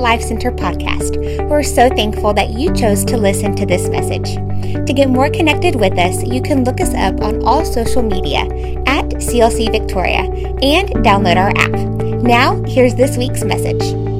Life Center podcast. We're so thankful that you chose to listen to this message. To get more connected with us, you can look us up on all social media at CLC Victoria and download our app. Now, here's this week's message.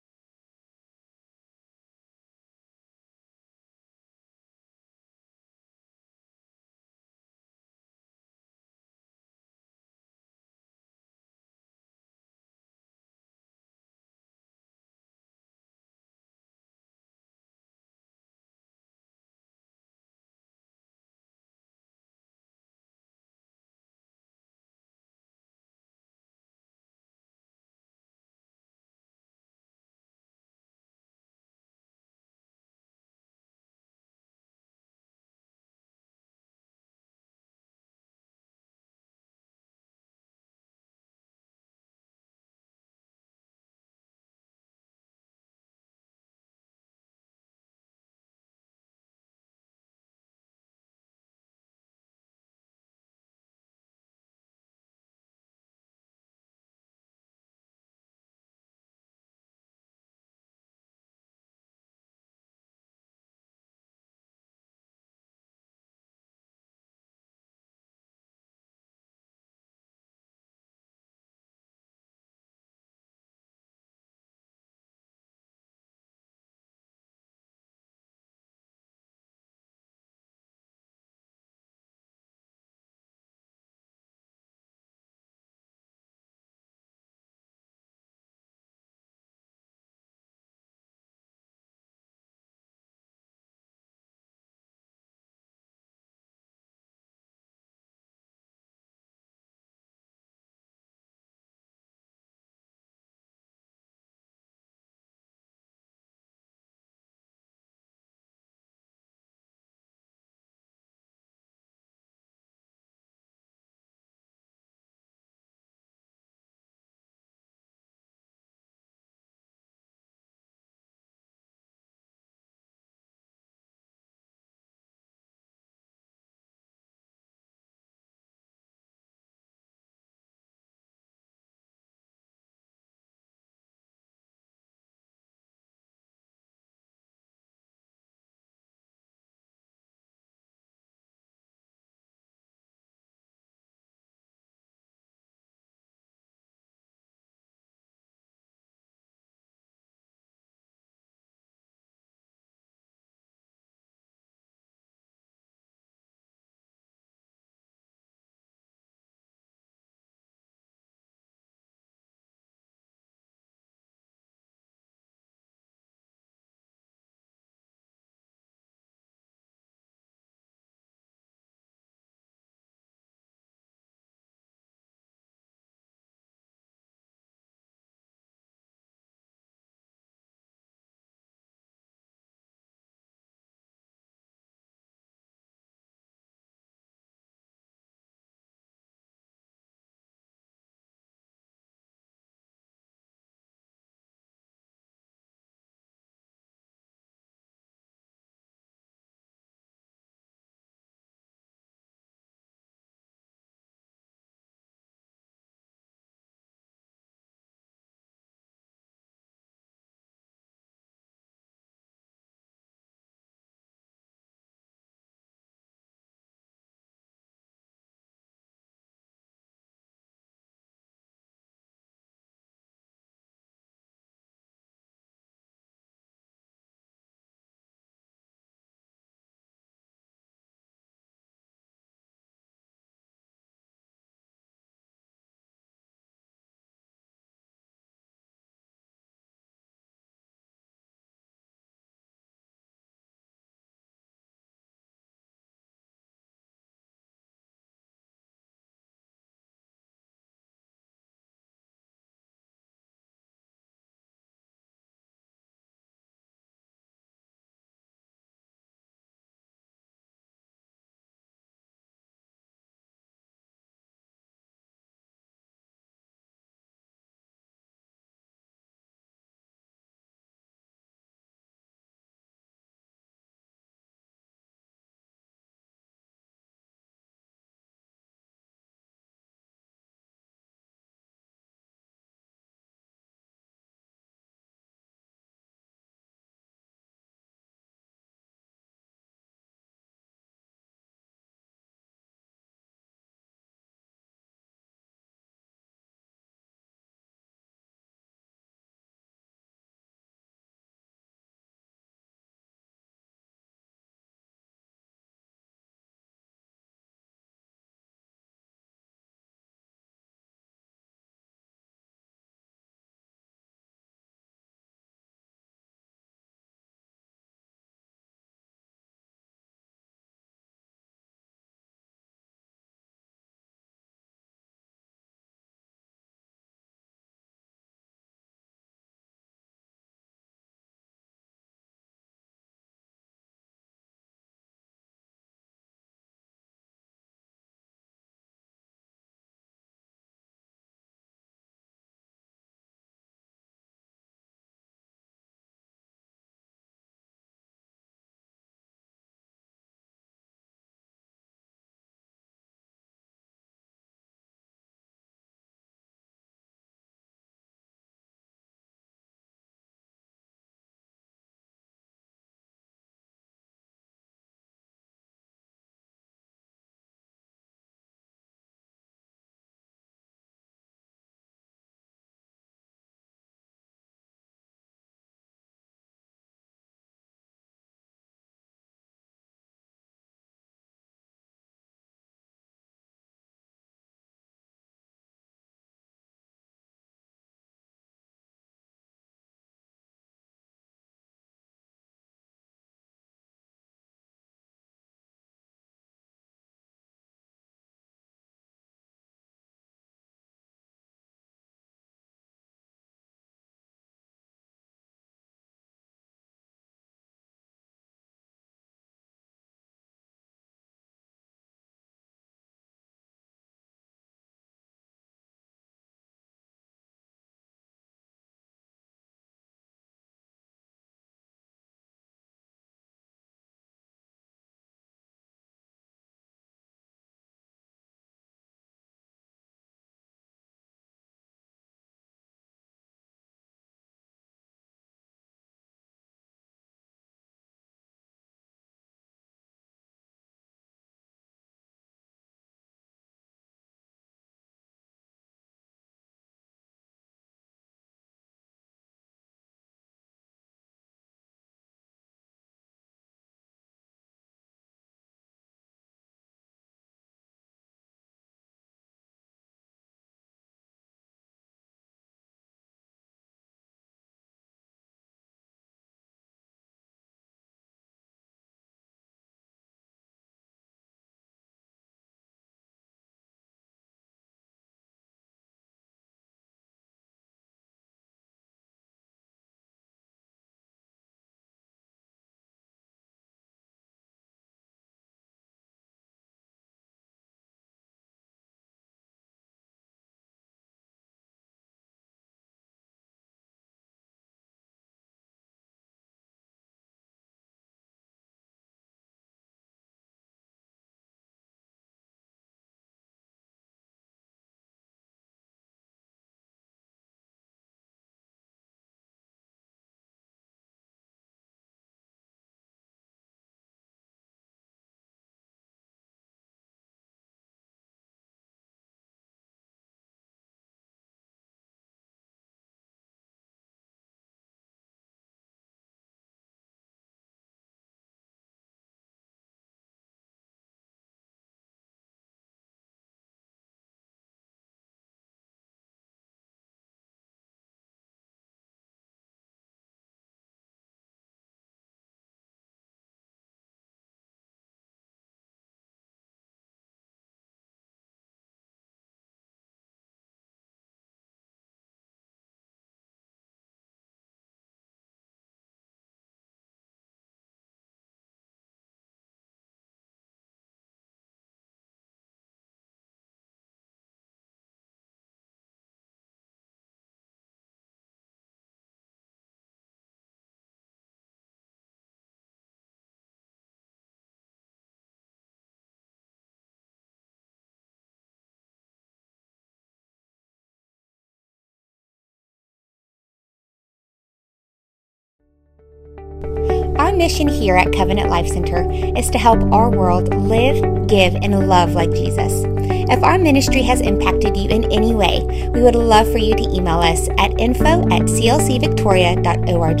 Mission here at Covenant Life Center is to help our world live, give, and love like Jesus. If our ministry has impacted you in any way, we would love for you to email us at info at clcvictoria.org.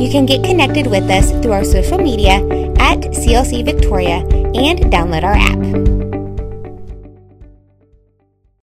You can get connected with us through our social media at CLC Victoria and download our app.